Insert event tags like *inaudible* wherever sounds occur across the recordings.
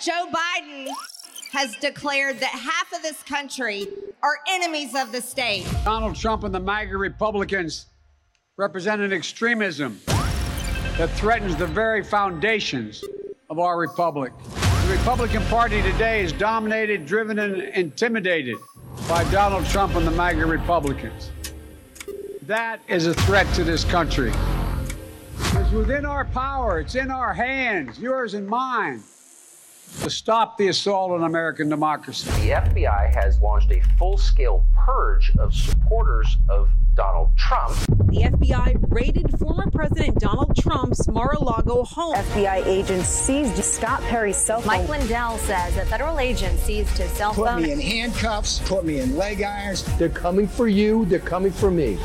Joe Biden has declared that half of this country are enemies of the state. Donald Trump and the MAGA Republicans represent an extremism that threatens the very foundations of our republic. The Republican Party today is dominated, driven, and intimidated by Donald Trump and the MAGA Republicans. That is a threat to this country. It's within our power, it's in our hands, yours and mine, to stop the assault on American democracy. The FBI has launched a full scale purge of supporters of Donald Trump. The FBI raided former President Donald Trump's Mar a Lago home. FBI agents seized Scott Perry's cell phone. Mike Lindell says a federal agent seized his cell put phone. Put me in handcuffs, put me in leg irons. They're coming for you, they're coming for me.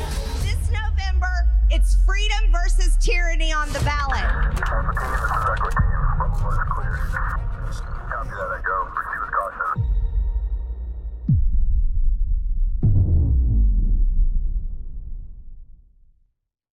It's freedom versus tyranny on the ballot.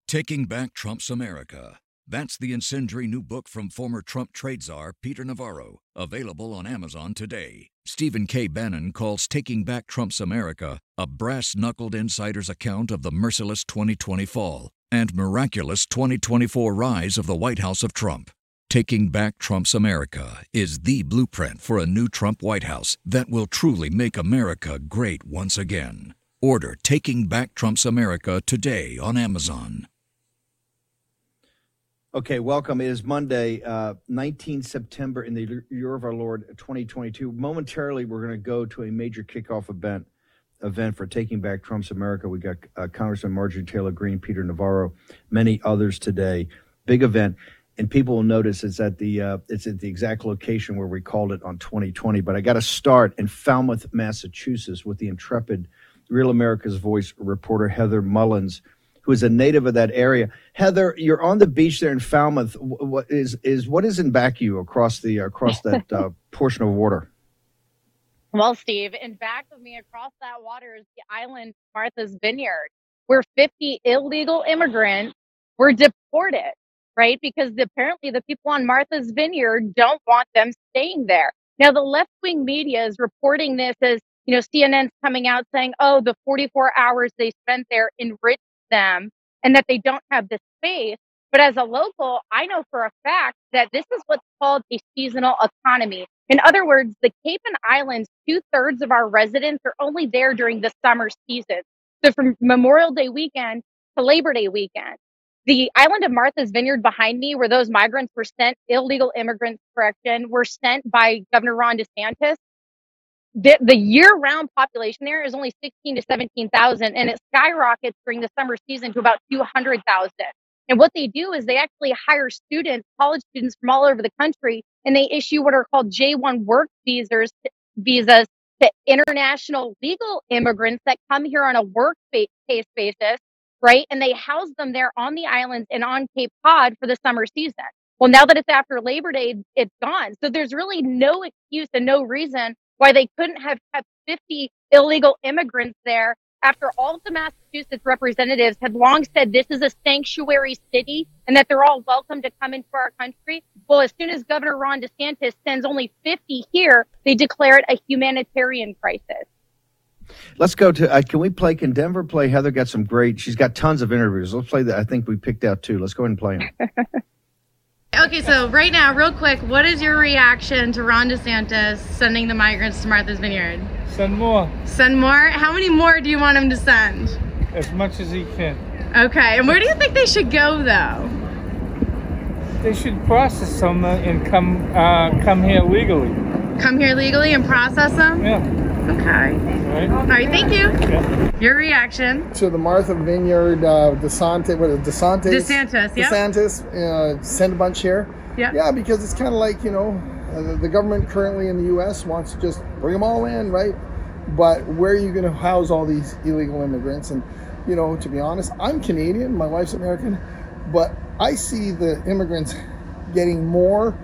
Taking Back Trump's America. That's the incendiary new book from former Trump trade czar Peter Navarro, available on Amazon today. Stephen K. Bannon calls Taking Back Trump's America a brass knuckled insider's account of the merciless 2020 fall and miraculous 2024 rise of the White House of Trump. Taking Back Trump's America is the blueprint for a new Trump White House that will truly make America great once again. Order Taking Back Trump's America today on Amazon. Okay, welcome. It is Monday, uh, 19 September in the year of our Lord 2022. Momentarily, we're going to go to a major kickoff event event for Taking Back Trump's America. We got uh, Congressman Marjorie Taylor Greene, Peter Navarro, many others today. Big event, and people will notice it's at the uh, it's at the exact location where we called it on 2020. But I got to start in Falmouth, Massachusetts, with the intrepid Real America's Voice reporter Heather Mullins who is a native of that area. Heather, you're on the beach there in Falmouth. What is is what is in back you across the across that *laughs* uh, portion of water? Well, Steve, in back of me across that water is the island Martha's Vineyard, where 50 illegal immigrants were deported, right? Because apparently the people on Martha's Vineyard don't want them staying there. Now, the left wing media is reporting this as, you know, CNN's coming out saying, oh, the 44 hours they spent there enriched them and that they don't have the space. But as a local, I know for a fact that this is what's called a seasonal economy. In other words, the Cape and Islands, two thirds of our residents are only there during the summer season. So from Memorial Day weekend to Labor Day weekend. The island of Martha's Vineyard behind me, where those migrants were sent, illegal immigrants, correction, were sent by Governor Ron DeSantis, the, the year-round population there is only 16 to 17,000 and it skyrockets during the summer season to about 200,000. And what they do is they actually hire students, college students from all over the country, and they issue what are called J1 work visas, visas to international legal immigrants that come here on a work based basis, right? And they house them there on the islands and on Cape Cod for the summer season. Well, now that it's after Labor Day, it's gone. So there's really no excuse and no reason why they couldn't have kept 50 illegal immigrants there after all of the Massachusetts representatives had long said this is a sanctuary city and that they're all welcome to come into our country. Well, as soon as Governor Ron DeSantis sends only 50 here, they declare it a humanitarian crisis. Let's go to. Uh, can we play? Can Denver play? Heather got some great. She's got tons of interviews. Let's play that. I think we picked out two. Let's go ahead and play them. *laughs* Okay, so right now, real quick, what is your reaction to Ron DeSantis sending the migrants to Martha's Vineyard? Send more. Send more? How many more do you want him to send? As much as he can. Okay, and where do you think they should go, though? They should process them and come uh, come here legally. Come here legally and process them? Yeah. Okay. All right. All right. Thank you. Yeah. Your reaction to the Martha Vineyard, uh, DeSantis, what is DeSantis? DeSantis, yeah. DeSantis, uh, send a bunch here. Yeah. Yeah, because it's kind of like you know, uh, the government currently in the U.S. wants to just bring them all in, right? But where are you going to house all these illegal immigrants? And you know, to be honest, I'm Canadian. My wife's American, but I see the immigrants getting more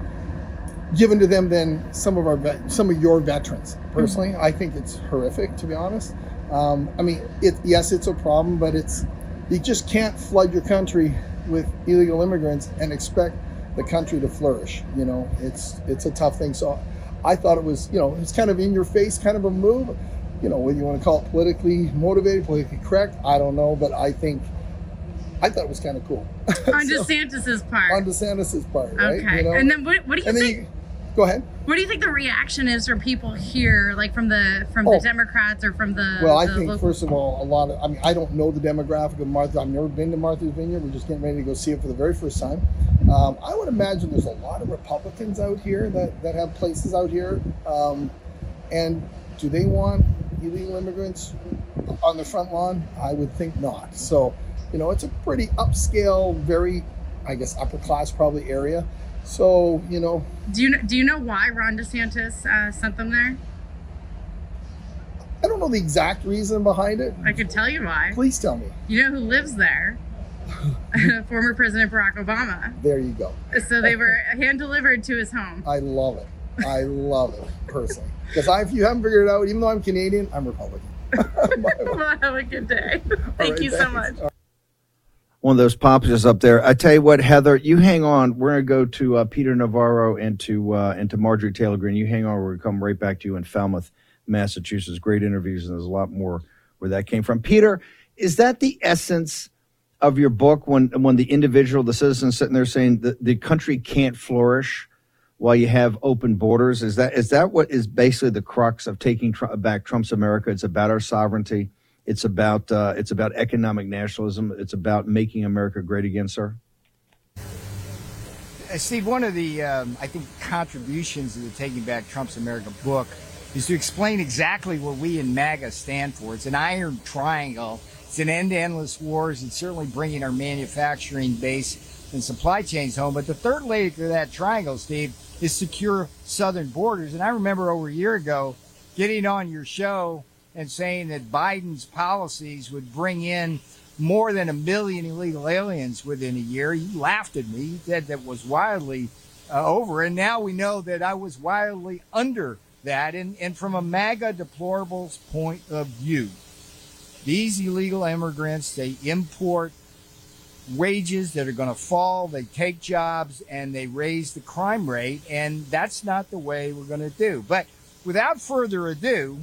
given to them than some of our vet, some of your veterans. Personally, mm-hmm. I think it's horrific to be honest. Um, I mean, it, yes, it's a problem, but it's you just can't flood your country with illegal immigrants and expect the country to flourish. You know, it's it's a tough thing. So I thought it was, you know, it's kind of in your face kind of a move. You know, whether you want to call it politically motivated, politically correct, I don't know, but I think I thought it was kind of cool. *laughs* On DeSantis's part. On DeSantis's part, right? Okay. You know? And then what, what do you And then think? you- go ahead. What do you think the reaction is from people here, like from the from Oh. the Democrats or from the? Well, I the think local- first of all, a lot of I mean, I don't know the demographic of Martha. I've never been to Martha's Vineyard. We're just getting ready to go see it for the very first time. Um, I would imagine there's a lot of Republicans out here that that have places out here. Um, and do they want illegal immigrants on the front lawn? I would think not. So, you know, it's a pretty upscale, very, I guess, upper class probably area. So, you know, Do you do you know why Ron DeSantis uh, sent them there? I don't know the exact reason behind it. I could tell you why. Please tell me. You know who lives there? *laughs* *laughs* Former President Barack Obama. There you go. So they were *laughs* hand delivered to his home. I love it. I love it personally. Because I, if you haven't figured it out, even though I'm Canadian, I'm Republican. well, have a good day. Thank right, you so much. One of those populists up there. I tell you what, Heather, you hang on. We're to go to uh, Peter Navarro and to uh, and to Marjorie Taylor Greene. You hang on. We're to come right back to you in Falmouth, Massachusetts. Great interviews, and there's a lot more where that came from. Peter, is that the essence of your book when when the individual, the citizen, sitting there saying that the country can't flourish while you have open borders? Is that is that what is basically the crux of taking Tr- back Trump's America? It's about our sovereignty. It's about uh, it's about economic nationalism. It's about making America great again, sir. Uh, Steve, one of the, um, I think, contributions of the Taking Back Trump's America book is to explain exactly what we in MAGA stand for. It's an iron triangle. It's an end to endless wars. It's certainly bringing our manufacturing base and supply chains home. But the third leg of that triangle, Steve, is secure southern borders. And I remember over a year ago getting on your show and saying that Biden's policies would bring in more than a million illegal aliens within a year. You laughed at me. You said that was wildly uh, over. And now we know that I was wildly under that. And, and from a MAGA deplorable's point of view, these illegal immigrants, they import wages that are going to fall. They take jobs and they raise the crime rate. And that's not the way we're going to do. But without further ado,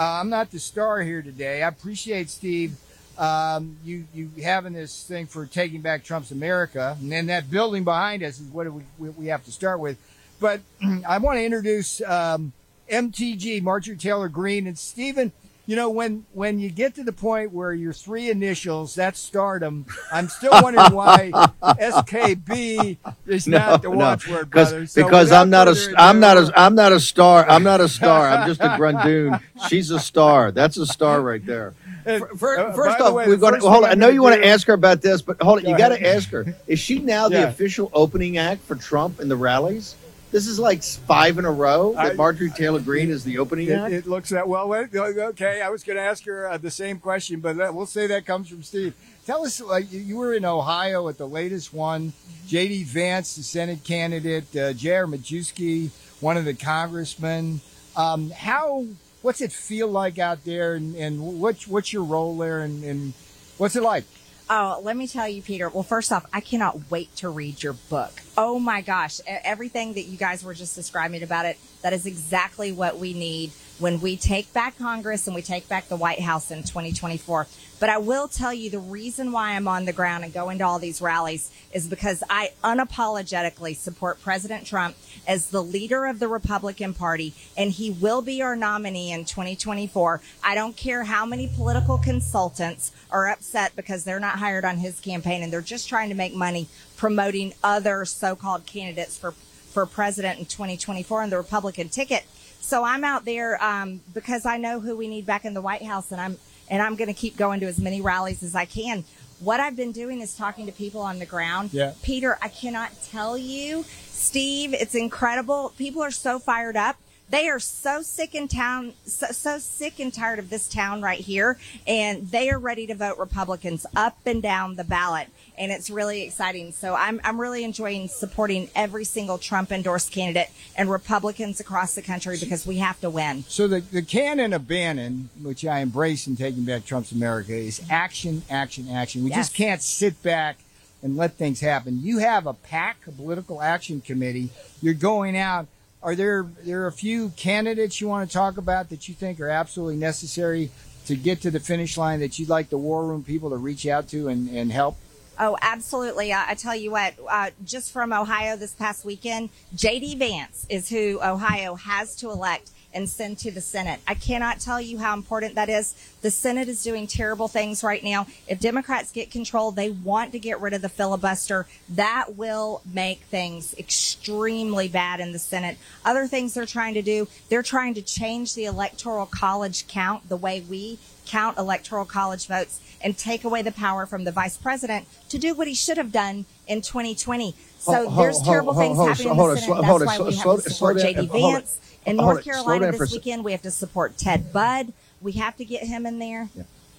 uh, I'm not the star here today. I appreciate Steve, um, you you having this thing for taking back Trump's America, and then that building behind us is what we we have to start with. But *clears throat* I want to introduce um, MTG, Marjorie Taylor Greene, and Stephen. You know, when when you get to the point where your three initials, that's stardom. I'm still *laughs* wondering why SKB is not the watchword, because brother. So because I'm not a I'm not a I'm not a star. I'm not a star. I'm just a *laughs* grundoon. She's a star. That's a star right there. Uh, First by off, way, the going to hold on. I know you want to ask her about this, but hold it. Go You got to ask her. Is she now the official opening act for Trump in the rallies? This is like five in a row that I- Marjorie Taylor Greene is the opening It, act. it looks that well. Okay, I was going to ask her uh, the same question, but we'll say that comes from Steve. Tell us, like you- you were in Ohio at the latest one. J.D. Vance, the Senate candidate, uh, J.R. Majewski, one of the congressmen. Um, how? What's it feel like out there, and, and what's what's your role there, and, and what's it like? Oh, let me tell you, Peter. Well, first off, I cannot wait to read your book. Oh my gosh. Everything that you guys were just describing about it, that is exactly what we need when we take back Congress and we take back the White House in 2024. But I will tell you the reason why I'm on the ground and going to all these rallies is because I unapologetically support President Trump as the leader of the Republican Party, and he will be our nominee in 2024. I don't care how many political consultants are upset because they're not hired on his campaign and they're just trying to make money promoting other so-called candidates for for president in 2024 on the Republican ticket. So I'm out there um, because I know who we need back in the White House, and I'm and I'm going to keep going to as many rallies as I can. What I've been doing is talking to people on the ground. Yeah. Peter, I cannot tell you, Steve, it's incredible. People are so fired up. They are so sick in town, so, so sick and tired of this town right here, and they are ready to vote Republicans up and down the ballot. And it's really exciting. So I'm, I'm really enjoying supporting every single Trump endorsed candidate and Republicans across the country because we have to win. So the, the canon of Bannon, which I embrace in Taking Back Trump's America, is action, action, action. We Yes. just can't sit back and let things happen. You have a PAC, a political action committee. You're going out. Are there there are a few candidates you want to talk about that you think are absolutely necessary to get to the finish line that you'd like the war room people to reach out to and, and help? Oh, absolutely. I, I tell you what, uh, just from Ohio this past weekend, J.D. Vance is who Ohio has to elect and send to the Senate. I cannot tell you how important that is. The Senate is doing terrible things right now. If Democrats get control, they want to get rid of the filibuster. That will make things extremely bad in the Senate. Other things they're trying to do, they're trying to change the electoral college count the way we count electoral college votes and take away the power from the vice president to do what he should have done in 2020. So Ho- there's ho- terrible ho- things ho- happening hold in the Senate. hold That's why we have to support J.D. hold. Vance. In Hold North it, Carolina down for a this sec. weekend, we have to support Ted Budd. We have to get him in there.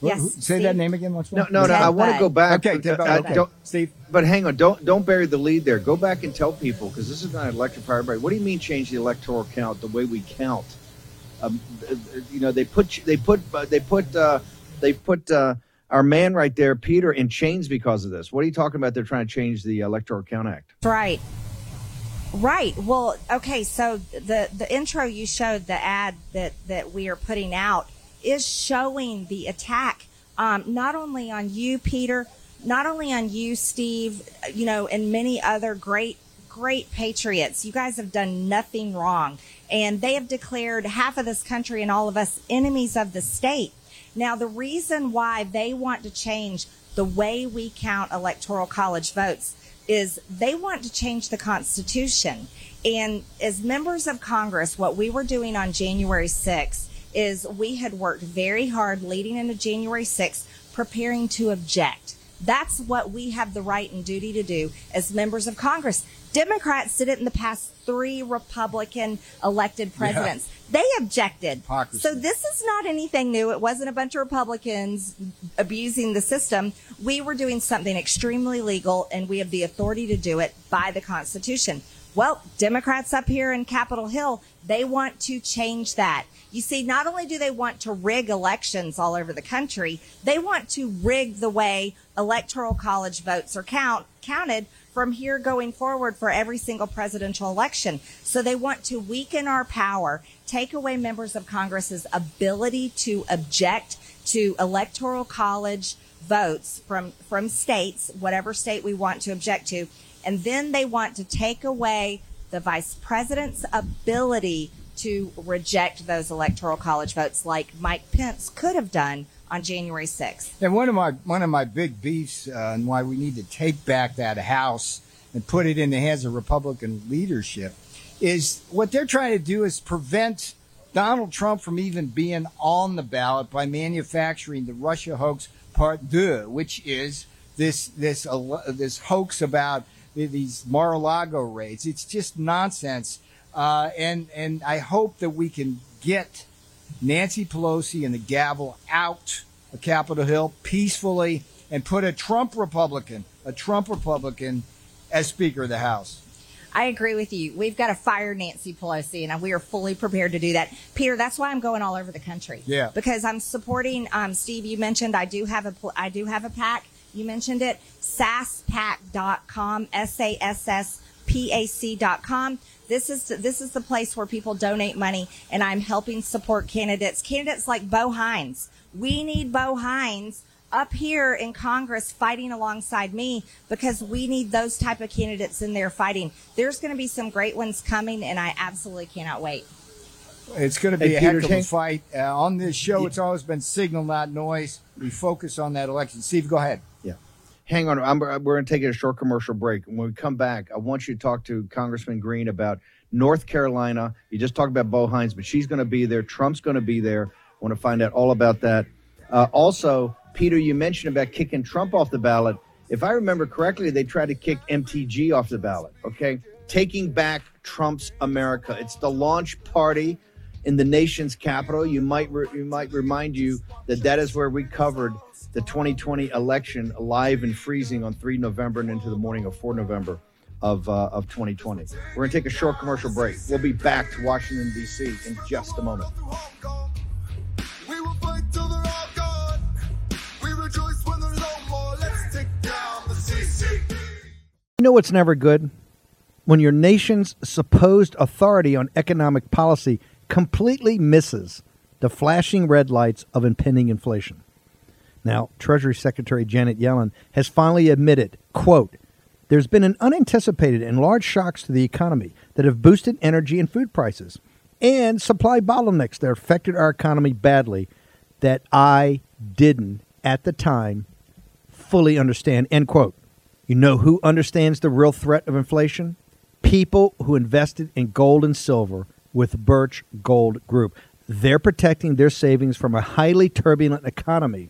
Yes. Who- Say that name again once No, more. no, no. I want to go back. Okay, but, Ted Budd, uh, okay. don't, Steve. But hang on, don't don't bury the lead there. Go back and tell people because this is going to electrify everybody. What do you mean change the electoral count the way we count? Um, you know, they put they put uh, they put uh, they put uh, our man right there, Peter, in chains because of this. What are you talking about? They're trying to change the Electoral Count Act. That's right. Right. Well, okay. So the the intro you showed, the ad that that we are putting out, is showing the attack, um, not only on you, Peter, not only on you, Steve, you know, and many other great great patriots. You guys have done nothing wrong, and they have declared half of this country and all of us enemies of the state. Now, the reason why they want to change the way we count electoral college votes is they want to change the Constitution. And as members of Congress, what we were doing on January 6th is we had worked very hard leading into January 6th, preparing to object. That's what we have the right and duty to do as members of Congress. Democrats did it in the past three Republican elected presidents. They objected. Hypocrisy. So this is not anything new. It wasn't a bunch of Republicans abusing the system. We were doing something extremely legal and we have the authority to do it by the Constitution. Well, Democrats up here in Capitol Hill, they want to change that. You see, not only do they want to rig elections all over the country, they want to rig the way electoral college votes are count, counted from here going forward for every single presidential election. So they want to weaken our power, take away members of Congress's ability to object to electoral college votes from, from states, whatever state we want to object to. And then they want to take away the vice president's ability to reject those electoral college votes like Mike Pence could have done on January 6th. And one of my one of my big beefs uh, and why we need to take back that House and put it in the hands of Republican leadership is what they're trying to do is prevent Donald Trump from even being on the ballot by manufacturing the Russia hoax part deux, which is this this uh, this hoax about these Mar-a-Lago raids. It's just nonsense. Uh, and and I hope that we can get Nancy Pelosi and the gavel out of Capitol Hill peacefully and put a Trump Republican, a Trump Republican, as Speaker of the House. I agree with you. We've got to fire Nancy Pelosi, and we are fully prepared to do that. Peter, that's why I'm going all over the country. Yeah. Because I'm supporting. Um, Steve, you mentioned I do have a I do have a pack. You mentioned it. SassPack.com. S A S S P A C.com. This is this is the place where people donate money, and I'm helping support candidates. Candidates like Bo Hines. We need Bo Hines up here in Congress fighting alongside me because we need those type of candidates in there fighting. There's going to be some great ones coming, and I absolutely cannot wait. It's going to be Hey, a Peter, heck of a fight. Uh, on this show, it's always been signal, not noise. We focus on that election. Steve, go ahead. Hang on. I'm, we're going to take a short commercial break. When we come back, I want you to talk to Congressman Greene about North Carolina. You just talked about Bo Hines, but she's going to be there. Trump's going to be there. I want to find out all about that. Uh, also, Peter, you mentioned about kicking Trump off the ballot. If I remember correctly, they tried to kick MTG off the ballot. Okay. Taking back Trump's America. It's the launch party in the nation's capital. You might re- you might remind you that that is where we covered the 2020 election live and freezing on 3 November and into the morning of 4 November of uh, of 2020. We're going to take a short commercial break. We'll be back to Washington D.C. in just a moment. We will fight till they're all gone. We rejoice when there's no more. Let's take down the CC. You know what's never good? When your nation's supposed authority on economic policy completely misses the flashing red lights of impending inflation. Now, Treasury Secretary Janet Yellen has finally admitted, quote, there's been an unanticipated and large shocks to the economy that have boosted energy and food prices and supply bottlenecks that affected our economy badly that I didn't at the time fully understand, end quote. You know who understands the real threat of inflation? People who invested in gold and silver with Birch Gold Group. They're protecting their savings from a highly turbulent economy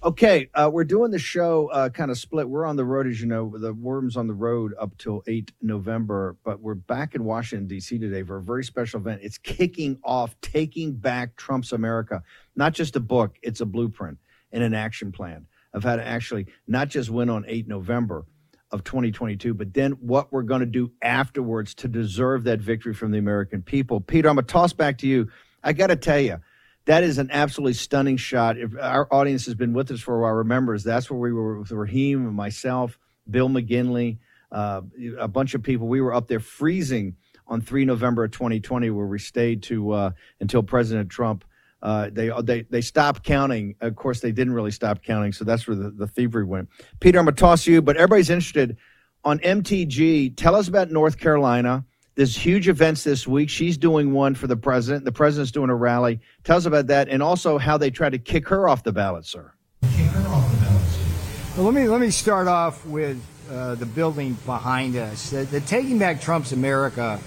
Okay, uh, we're doing the show uh, kind of split. We're on the road, as you know, the War Room's on the road up till 8 November, but we're back in Washington, D.C. today for a very special event. It's kicking off Taking Back Trump's America. Not just a book, it's a blueprint and an action plan of how to actually not just win on 8 November of 2022, but then what we're going to do afterwards to deserve that victory from the American people. Peter, I'm going to toss back to you. I got to tell you, that is an absolutely stunning shot. If our audience has been with us for a while, remembers that's where we were with Raheem and myself, Bill McGinley, uh, a bunch of people. We were up there freezing on 3 November of 2020, where we stayed to uh, until President Trump. Uh, they they they stopped counting. Of course, they didn't really stop counting, so that's where the, the thievery went. Peter, I'm gonna toss you, but everybody's interested on MTG. Tell us about North Carolina. There's huge events this week. She's doing one for the president. The president's doing a rally. Tell us about that, and also how they tried to kick her off the ballot, sir. Well, let me let me start off with uh, the building behind us. The, the Taking Back Trump's America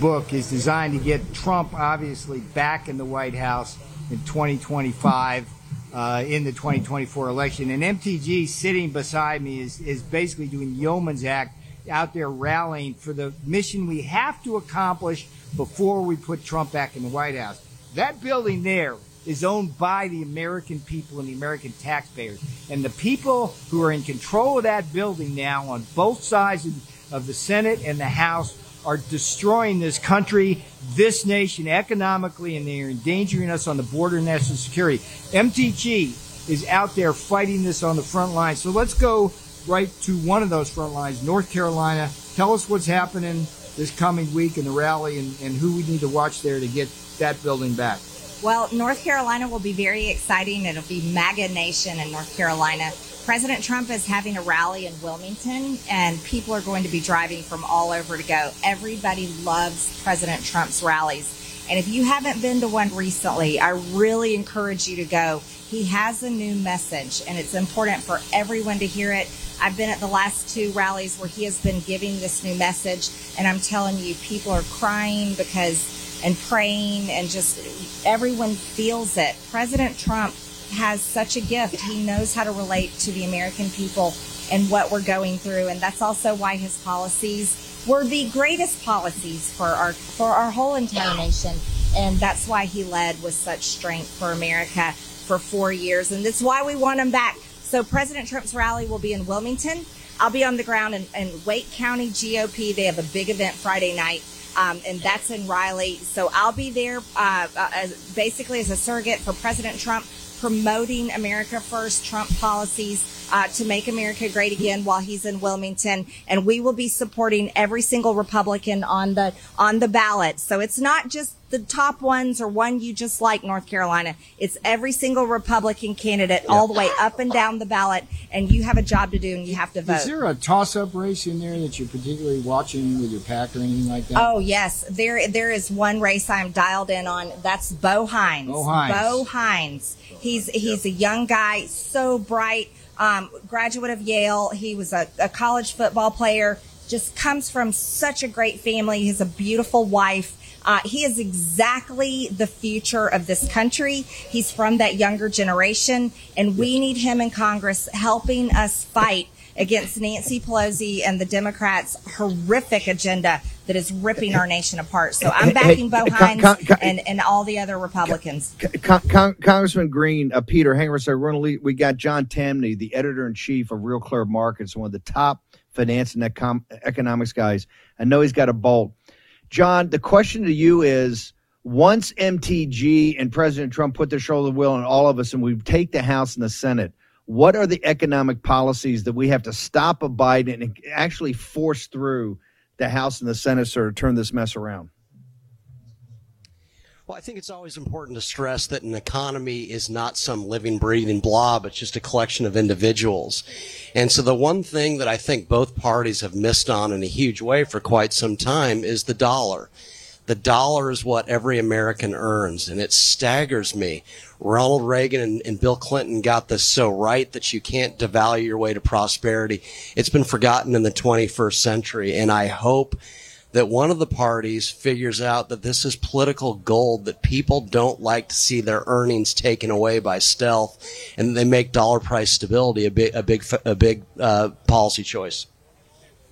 book is designed to get Trump obviously back in the White House in 2025 uh, in the 2024 election. And MTG sitting beside me is is basically doing yeoman's act out there rallying for the mission we have to accomplish before we put Trump back in the White House. That building there is owned by the American people and the American taxpayers. And the people who are in control of that building now on both sides of, the Senate and the House are destroying this country, this nation economically, and they are endangering us on the border national security. MTG is out there fighting this on the front line. So let's go right to one of those front lines, North Carolina. Tell us what's happening this coming week in the rally and, and who we need to watch there to get that building back. Well, North Carolina will be very exciting. It'll be MAGA Nation in North Carolina. President Trump is having a rally in Wilmington, and people are going to be driving from all over to go. Everybody loves President Trump's rallies. And if you haven't been to one recently, I really encourage you to go. He has a new message, and it's important for everyone to hear it. I've been at the last two rallies where he has been giving this new message, and I'm telling you, people are crying because and praying and just everyone feels it. President Trump has such a gift. He knows how to relate to the American people and what we're going through. And that's also why his policies were the greatest policies for our, for our whole entire nation. And that's why he led with such strength for America for four years. And that's why we want him back. So President Trump's rally will be in Wilmington. I'll be on the ground in, in Wake County GOP. They have a big event Friday night um, and that's in Raleigh. So I'll be there uh, uh, as, basically as a surrogate for President Trump, promoting America First Trump policies. uh, to make America great again while he's in Wilmington, and we will be supporting every single Republican on the on the ballot. So it's not just the top ones or one you just like North Carolina. It's every single Republican candidate all the way up and down the ballot, and you have a job to do and you have to vote. Is there a toss-up race in there that you're particularly watching with your pack or anything like that? Oh yes, there there is one race I'm dialed in on. That's Bo Hines. Bo Hines. Bo Hines. He's he's a young guy, so bright. Um, graduate of Yale. He was a, a college football player. Just comes from such a great family. He has a beautiful wife. Uh, he is exactly the future of this country. He's from that younger generation, and we need him in Congress helping us fight against Nancy Pelosi and the Democrats' horrific agenda that is ripping our nation apart. So I'm backing hey, Bo Hines con- con- and, and all the other Republicans. Con- Con- Congressman Greene, uh, Peter, hang on a second. We're gonna leave, we got John Tamny, the editor in chief of Real Clear Markets, one of the top finance and econ- economics guys. I know he's got a bolt. John, the question to you is once MTG and President Trump put their shoulder to the wheel on all of us and we take the House and the Senate, what are the economic policies that we have to stop a Biden and actually force through the House and the Senate to turn this mess around? Well, I think it's always important to stress that an economy is not some living, breathing blob. It's just a collection of individuals. And so the one thing that I think both parties have missed on in a huge way for quite some time is the dollar. The dollar is what every American earns, and it staggers me. Ronald Reagan and, and Bill Clinton got this so right that you can't devalue your way to prosperity. It's been forgotten in the 21st century, and I hope that one of the parties figures out that this is political gold, that people don't like to see their earnings taken away by stealth, and they make dollar price stability a big, a big, a big uh, policy choice.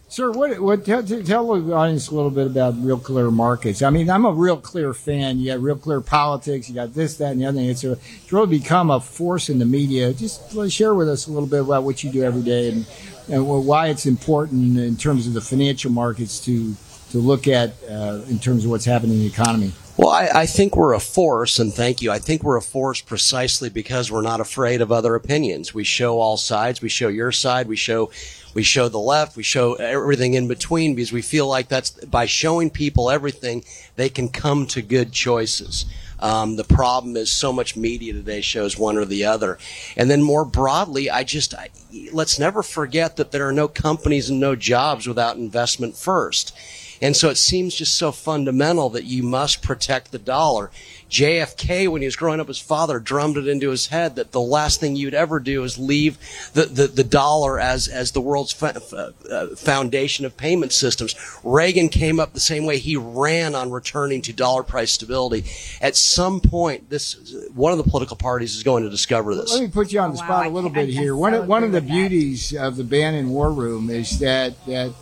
Sir, what what tell, tell the audience a little bit about Real Clear Markets. I mean, I'm a Real Clear fan. You got Real Clear Politics. You got this, that, and the other thing. It's, a, it's really become a force in the media. Just share with us a little bit about what you do every day and, and why it's important in terms of the financial markets to to look at uh, in terms of what's happening in the economy. Well, I, I think we're a force, and thank you. I think we're a force precisely because we're not afraid of other opinions. We show all sides. We show your side. We show, we show the left. We show everything in between because we feel like that's by showing people everything, they can come to good choices. Um, the problem is so much media today shows one or the other. And then more broadly, I just, I, let's never forget that there are no companies and no jobs without investment first. And so it seems just so fundamental that you must protect the dollar. JFK, when he was growing up, his father drummed it into his head that the last thing you'd ever do is leave the, the, the dollar as, as the world's fa- uh, foundation of payment systems. Reagan came up the same way. He ran on returning to dollar price stability. At some point, this one of the political parties is going to discover this. Let me put you on the spot a little bit here. One of, one of the beauties of the Bannon War Room is that that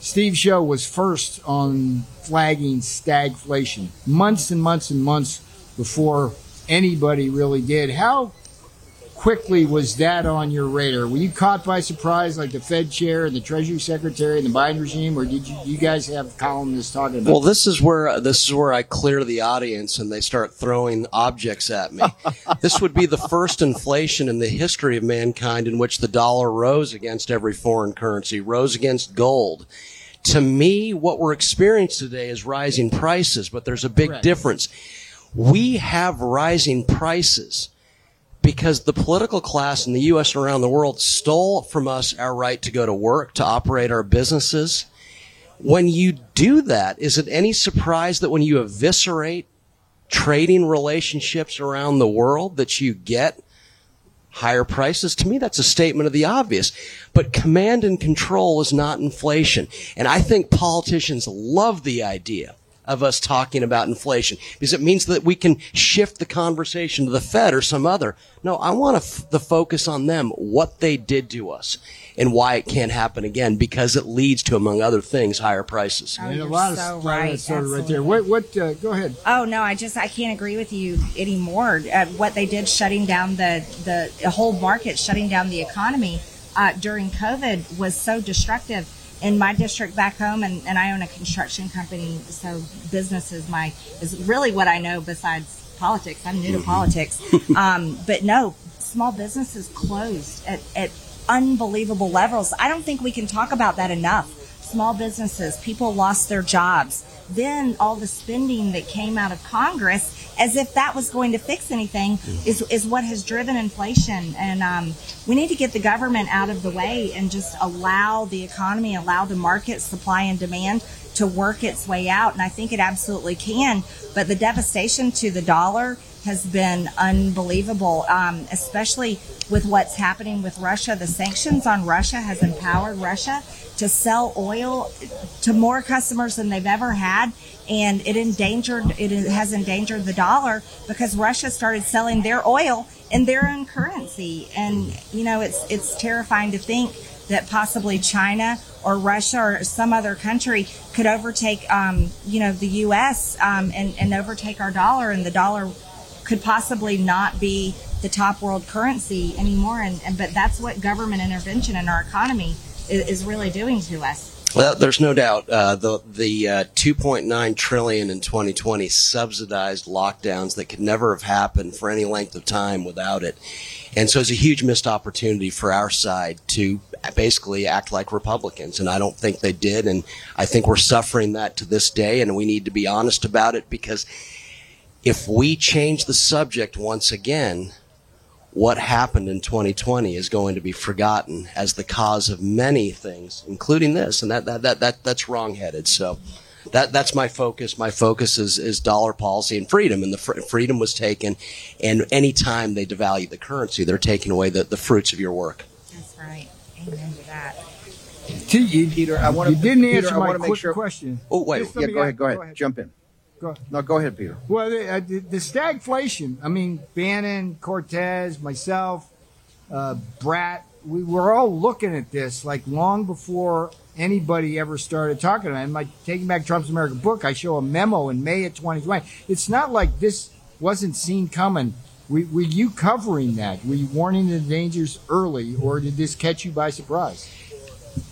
Steve Show was first on flagging stagflation months and months and months before anybody really did. How quickly was that on your radar? Were you caught by surprise like the Fed chair and the Treasury Secretary and the Biden regime, or did you, you guys have columnists talking about Well, this is where this is where I clear the audience and they start throwing objects at me. *laughs* this would be the first inflation in the history of mankind in which the dollar rose against every foreign currency, rose against gold. To me, what we're experiencing today is rising prices, but there's a big Correct. difference. We have rising prices because the political class in the U.S. and around the world stole from us our right to go to work, to operate our businesses. When you do that, is it any surprise that when you eviscerate trading relationships around the world that you get higher prices? To me, that's a statement of the obvious. But command and control is not inflation. And I think politicians love the idea of us talking about inflation because it means that we can shift the conversation to the Fed or some other. No, I want to f- the focus on them, what they did to us and why it can't happen again because it leads to, among other things, higher prices. Oh, and a you're lot of so stuff right. that's of right there. What? What? Uh, go ahead. Oh no, I just I can't agree with you anymore. Uh, what they did, shutting down the the, the whole market, shutting down the economy uh, during COVID was so destructive. In my district back home, and, and I own a construction company, so business is my is really what I know besides politics. I'm new to Mhm. politics, *laughs* um, but no, small businesses closed at, at unbelievable levels. I don't think we can talk about that enough. Small businesses, people lost their jobs. Then all the spending that came out of Congress, as if that was going to fix anything, is, is what has driven inflation. And um, we need to get the government out of the way and just allow the economy, allow the market, supply and demand to work its way out. And I think it absolutely can. But the devastation to the dollar has been unbelievable, um, especially with what's happening with Russia. The sanctions on Russia has empowered Russia to sell oil to more customers than they've ever had. And it endangered, it has endangered the dollar because Russia started selling their oil in their own currency. And, you know, it's, it's terrifying to think that possibly China or Russia or some other country could overtake, um, you know, the U.S. Um, and, and overtake our dollar, and the dollar could possibly not be the top world currency anymore. And, and but that's what government intervention in our economy is, is really doing to us. Well, there's no doubt uh, the the uh, 2.9 trillion in 2020 subsidized lockdowns that could never have happened for any length of time without it, and so it's a huge missed opportunity for our side to basically act like Republicans, and I don't think they did, and I think we're suffering that to this day, and we need to be honest about it because if we change the subject once again, what happened in 2020 is going to be forgotten as the cause of many things, including this, and that that that, that that's wrongheaded. So. That, that's my focus. My focus is, is dollar policy and freedom, and the fr- freedom was taken. And anytime they devalue the currency, they're taking away the, the fruits of your work. That's right. Amen to that. T- you, Peter, I want to, you didn't Peter, answer I my quick sure- question. Oh wait, Just let Yeah, me go ahead. Go ahead. Jump in. Go ahead. No, go ahead, Peter. Well, the, uh, the, the stagflation. I mean, Bannon, Cortes, myself, uh, Brat. We were all looking at this like long before anybody ever started talking about it. In my Taking Back Trump's America book, I show a memo in May of 2020. It's not like this wasn't seen coming. Were, were you covering that? Were you warning the dangers early, or did this catch you by surprise?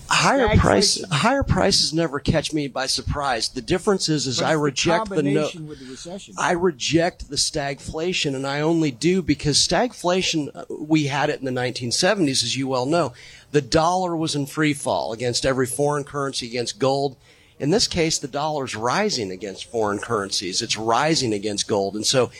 Higher Stagflation. price higher prices never catch me by surprise. The difference is is But I it's the reject the no the. I reject the stagflation and I only do because stagflation uh, we had it in the 1970s as you well know. The dollar was in free fall against every foreign currency against gold. In this case the dollar's rising against foreign currencies. It's rising against gold. And so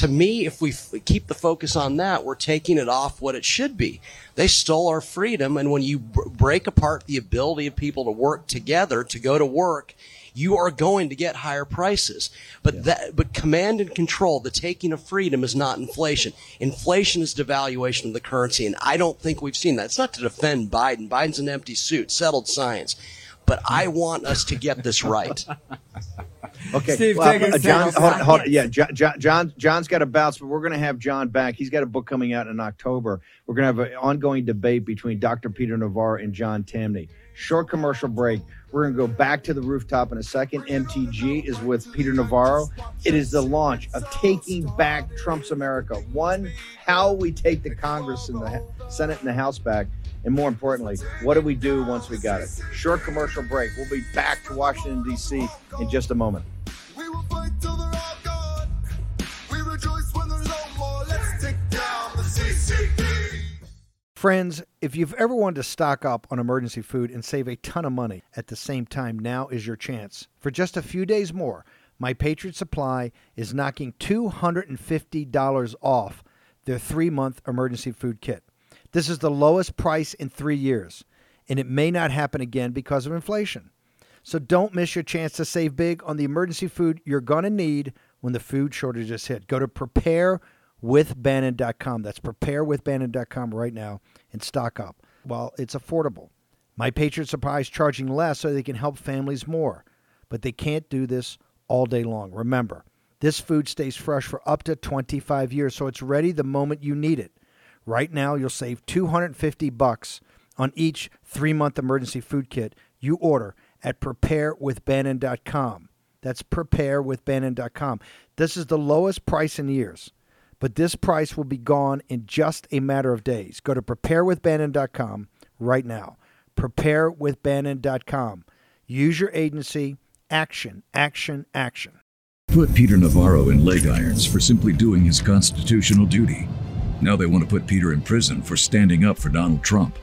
to me, if we f- keep the focus on that, we're taking it off what it should be. They stole our freedom, and when you b- break apart the ability of people to work together, to go to work, you are going to get higher prices. But that, but command and control, the taking of freedom is not inflation. Inflation is devaluation of the currency, and I don't think we've seen that. It's not to defend Biden. Biden's an empty suit, settled science. But I want us to get this right. *laughs* Okay, Steve, take uh, John, hold, hold, yeah, John, John, John, John's got a bounce, but we're going to have John back. He's got a book coming out in October. We're going to have an ongoing debate between Dr. Peter Navarro and John Tamny. Short commercial break. We're going to go back to the rooftop in a second. MTG is with Peter Navarro. It is the launch of Taking Back Trump's America. One, how we take the Congress and the Senate and the House back. And more importantly, what do we do once we got it? Short commercial break. We'll be back to Washington, D.C. in just a moment. We will fight till they're all gone. We rejoice when there's no more. Let's take down the. Friends, if you've ever wanted to stock up on emergency food and save a ton of money at the same time, now is your chance. For just a few days more, My Patriot Supply is knocking $250 off their three month emergency food kit. This is the lowest price in three years, and it may not happen again because of inflation. So don't miss your chance to save big on the emergency food you're going to need when the food shortages hit. Go to preparewithbannon.com. That's preparewithbannon.com right now and stock up while it's affordable. My Patriot Supply is charging less so they can help families more, but they can't do this all day long. Remember, this food stays fresh for up to 25 years, so it's ready the moment you need it. Right now, you'll save 250 bucks on each three-month emergency food kit you order at preparewithbannon.com. That's preparewithbannon.com. This is the lowest price in years, but this price will be gone in just a matter of days. Go to preparewithbannon.com right now. Preparewithbannon.com. Use your agency. Action, action, action. Put Peter Navarro in leg irons for simply doing his constitutional duty. Now they want to put Peter in prison for standing up for Donald Trump.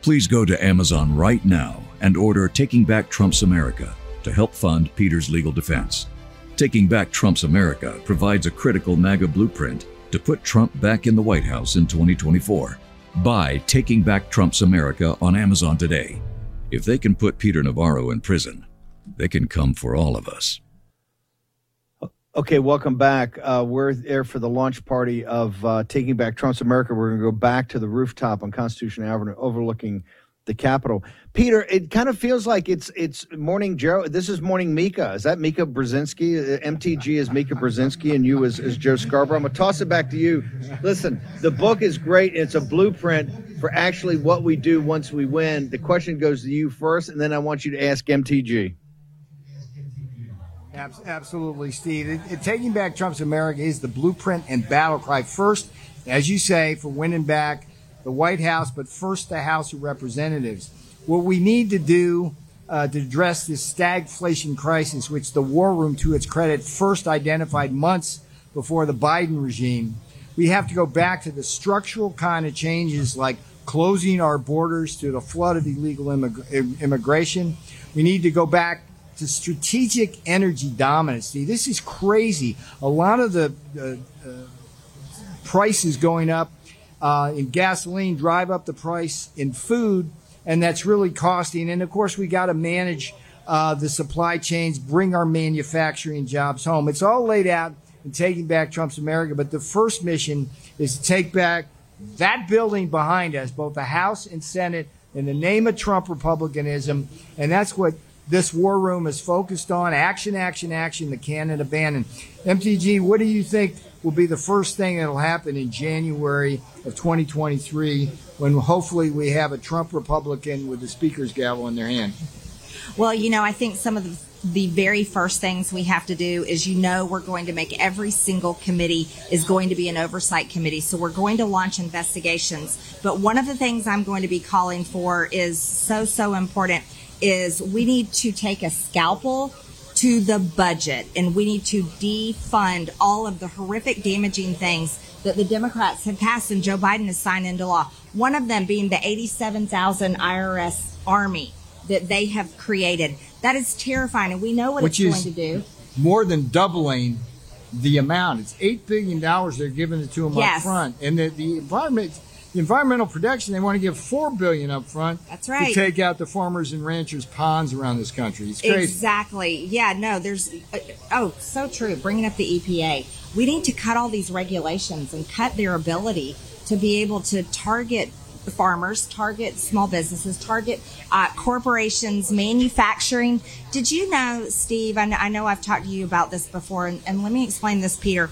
Please go to Amazon right now and order Taking Back Trump's America to help fund Peter's legal defense. Taking Back Trump's America provides a critical MAGA blueprint to put Trump back in the White House in 2024. Buy Taking Back Trump's America on Amazon today. If they can put Peter Navarro in prison, they can come for all of us. Okay, welcome back. Uh, we're there for the launch party of uh, Taking Back Trump's America. We're going to go back to the rooftop on Constitution Avenue, overlooking the Capitol. Peter, it kind of feels like it's it's morning Joe. This is morning Mika. Is that Mika Brzezinski? Uh, MTG is Mika Brzezinski, and you is, is Joe Scarborough. I'm gonna toss it back to you. Listen, the book is great. It's a blueprint for actually what we do once we win. The question goes to you first, and then I want you to ask MTG. Absolutely, Steve. It, it- taking back Trump's America is the blueprint and battle cry. First, as you say, for winning back the White House, but first the House of Representatives. What we need to do uh, to address this stagflation crisis, which the War Room, to its credit, first identified months before the Biden regime, we have to go back to the structural kind of changes like closing our borders to the flood of illegal immig- immigration. We need to go back to strategic energy dominance. See, this is crazy. A lot of the uh, uh, prices going up uh, in gasoline drive up the price in food, and that's really costing. And of course, we got to manage uh, the supply chains, bring our manufacturing jobs home. It's all laid out in Taking Back Trump's America, but the first mission is to take back that building behind us, both the House and Senate, in the name of Trump republicanism, and that's what this war room is focused on action, action, action, the Canada ban. And MTG, what do you think will be the first thing that'll happen in January of 2023 when hopefully we have a Trump Republican with the Speaker's gavel in their hand? Well, you know, I think some of the, the very first things we have to do is, you know, we're going to make every single committee is going to be an oversight committee. So we're going to launch investigations. But one of the things I'm going to be calling for is so, so important is we need to take a scalpel to the budget and we need to defund all of the horrific damaging things that the Democrats have passed and Joe Biden has signed into law. One of them being the 87,000 IRS army that they have created. That is terrifying and we know what Which it's going to do. more than doubling the amount. It's eight billion dollars they're giving it to them Yes. up front, and the, the environment, the environmental protection, they want to give four billion up front. That's right. To take out the farmers and ranchers' ponds around this country. It's crazy. Exactly. Yeah, no, there's, uh, oh, so true. Bringing up the EPA. We need to cut all these regulations and cut their ability to be able to target the farmers, target small businesses, target uh, corporations, manufacturing. Did you know, Steve? I know, I know I've talked to you about this before, and, and let me explain this, Peter.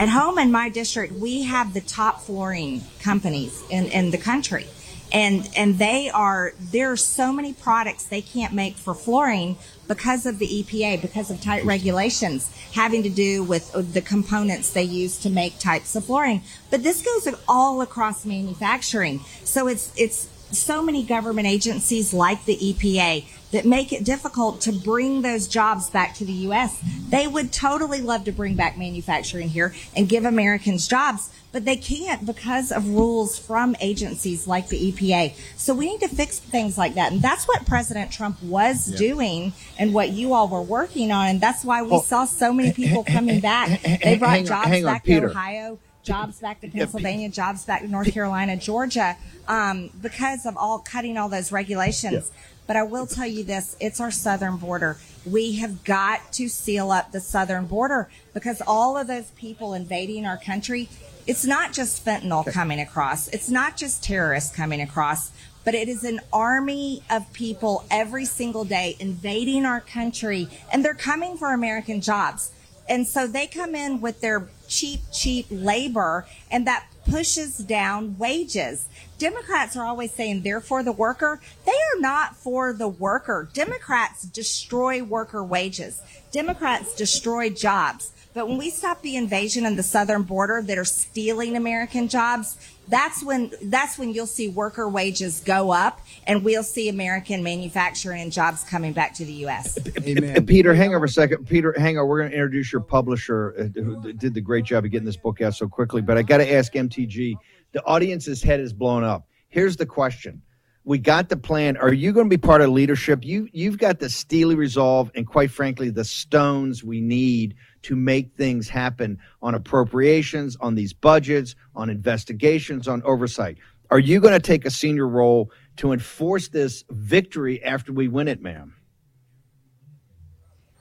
At home in my district, we have the top flooring companies in, in the country. And and they are there are so many products they can't make for flooring because of the EPA because of tight regulations having to do with uh, the components they use to make types of flooring. But this goes all across manufacturing. So it's it's so many government agencies like the EPA that make it difficult to bring those jobs back to the U.S. They would totally love to bring back manufacturing here and give Americans jobs, but they can't because of rules from agencies like the EPA. So we need to fix things like that. And that's what President Trump was Yeah. doing and what you all were working on. And that's why we Oh. saw so many people coming back. They brought on, jobs hang on, back to Ohio, jobs back to *laughs* Pennsylvania, jobs back to North *laughs* Carolina, Georgia, um, because of all cutting all those regulations. But I will tell you this it's our southern border. We have got to seal up the southern border because all of those people invading our country, it's not just fentanyl coming across, it's not just terrorists coming across, but it is an army of people every single day invading our country, and they're coming for American jobs. And so they come in with their cheap, cheap labor, and that pushes down wages. Democrats are always saying they're for the worker. They are not for the worker. Democrats destroy worker wages. Democrats destroy jobs. But when we stop the invasion of the southern border that are stealing American jobs, that's when that's when you'll see worker wages go up and we'll see American manufacturing and jobs coming back to the US. Uh, Peter, hang over a second. Peter, hang on. We're going to introduce your publisher uh, who did the great job of getting this book out so quickly. But I got to ask MTG the audience's head is blown up. Here's the question We got the plan. Are you going to be part of leadership? You you've got the steely resolve and quite frankly the stones we need to make things happen on appropriations, on these budgets, on investigations, on oversight. Are you going to take a senior role to enforce this victory after we win it, ma'am?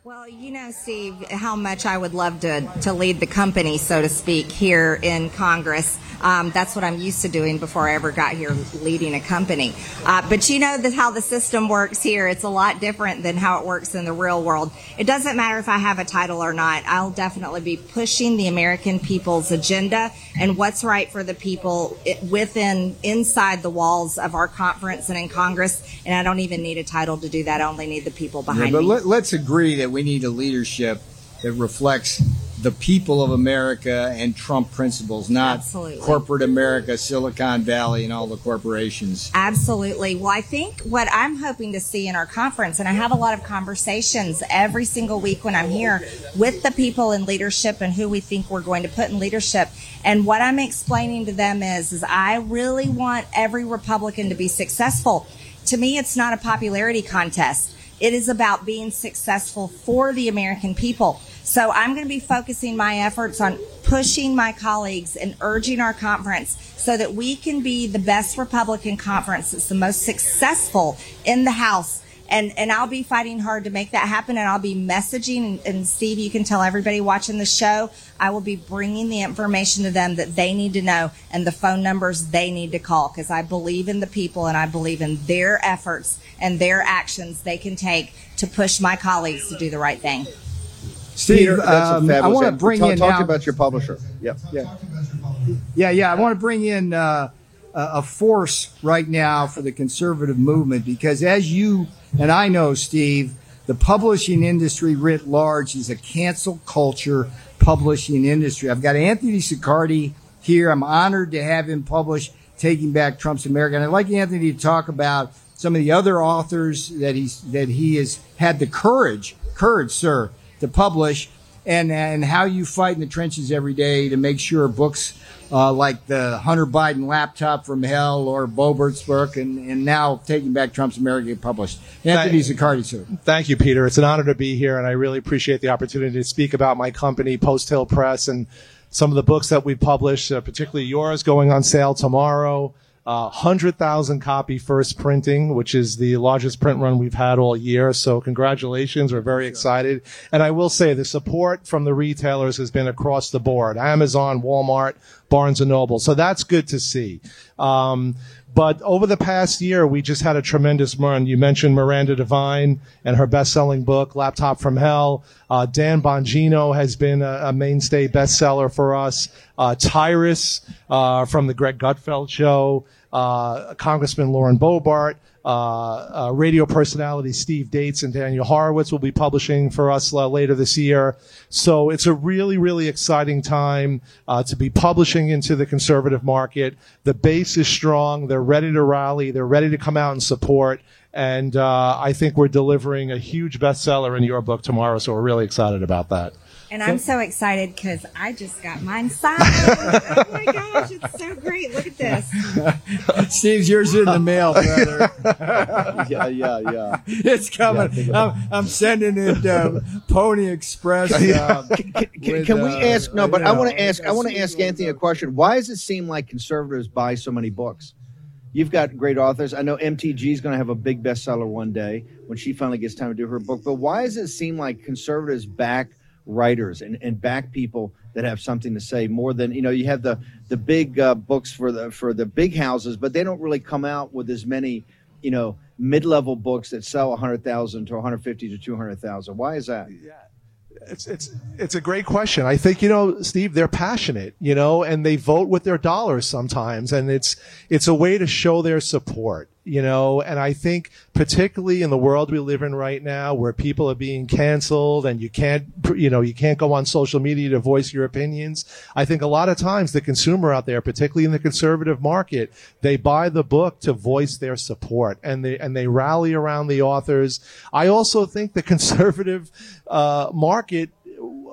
Well, you know, Steve, how much I would love to, to lead the company, so to speak, here in Congress. Um, that's what I'm used to doing before I ever got here, leading a company. Uh, but you know that how the system works here. It's a lot different than how it works in the real world. It doesn't matter if I have a title or not. I'll definitely be pushing the American people's agenda and what's right for the people within, inside the walls of our conference and in Congress. And I don't even need a title to do that. I only need the people Yeah, behind but me. let, let's agree that we need a leadership that reflects the people of America and Trump principles, not Absolutely. corporate America, Silicon Valley, and all the corporations. Absolutely. Well, I think what I'm hoping to see in our conference, and I have a lot of conversations every single week when I'm here with the people in leadership and who we think we're going to put in leadership. And what I'm explaining to them is, is I really want every Republican to be successful. To me, it's not a popularity contest. It is about being successful for the American people. So I'm going to be focusing my efforts on pushing my colleagues and urging our conference so that we can be the best Republican conference that's the most successful in the House. And, and I'll be fighting hard to make that happen. And I'll be messaging. And, and Steve, you can tell everybody watching the show, I will be bringing the information to them that they need to know and the phone numbers they need to call because I believe in the people and I believe in their efforts and their actions they can take to push my colleagues to do the right thing. Steve, Peter, um, I want to bring talk, in talk now. about your publisher. Yep. Yeah. Yeah, yeah. I want to bring in uh, a force right now for the conservative movement because, as you and I know, Steve, the publishing industry writ large is a cancel culture publishing industry. I've got Anthony Ziccardi here. I'm honored to have him publish Taking Back Trump's America. And I'd like Anthony to talk about some of the other authors that he's that he has had the courage, courage, sir, to publish and and how you fight in the trenches every day to make sure books uh, like the Hunter Biden laptop from hell or Boebert's book and, and now Taking Back Trump's America published. Anthony Ziccardi, sir. Thank you, Peter. It's an honor to be here, and I really appreciate the opportunity to speak about my company, Post Hill Press, and some of the books that we published, uh, particularly yours going on sale tomorrow. Uh, 100,000 copy first printing, which is the largest print run we've had all year. So congratulations. We're very excited. And I will say the support from the retailers has been across the board. Amazon, Walmart, Barnes and Noble. So that's good to see. Um, but over the past year, we just had a tremendous run. You mentioned Miranda Devine and her best-selling book, Laptop from Hell. Uh, Dan Bongino has been a, a mainstay bestseller for us. Uh, Tyrus uh, from the Greg Gutfeld Show. Uh, Congressman Lauren Boebert. Uh, uh, radio personality Steve Deace and Daniel Horowitz will be publishing for us uh, later this year. So it's a really, really exciting time uh, to be publishing into the conservative market. The base is strong. They're ready to rally. They're ready to come out and support. And uh, I think we're delivering a huge bestseller in your book tomorrow. So we're really excited about that. And I'm so excited because I just got mine signed. oh my gosh, it's so great. Look at this. *laughs* Steve's yours in the mail, brother. *laughs* yeah, yeah, yeah. It's coming. I'm, I'm sending it uh, Pony Express. Uh, Can, with, can we uh, ask? No, but I want to ask. I want to ask Anthony a question. Why does it seem like conservatives buy so many books? You've got great authors. I know MTG is going to have a big bestseller one day when she finally gets time to do her book. But why does it seem like conservatives back writers and, and back people that have something to say more than you know? You have the the big uh, books for the for the big houses, but they don't really come out with as many you know mid level books that sell 100,000 to 150 to 200,000. Why is that? yeah It's it's it's a great question. I think you know, Steve, they're passionate, you know, and they vote with their dollars sometimes, and it's it's a way to show their support, you know. And I think particularly in the world we live in right now, where people are being canceled and you can't, you know, you can't go on social media to voice your opinions. I think a lot of times the consumer out there, particularly in the conservative market, they buy the book to voice their support and they and they rally around the authors. I also think the *laughs* conservative uh, market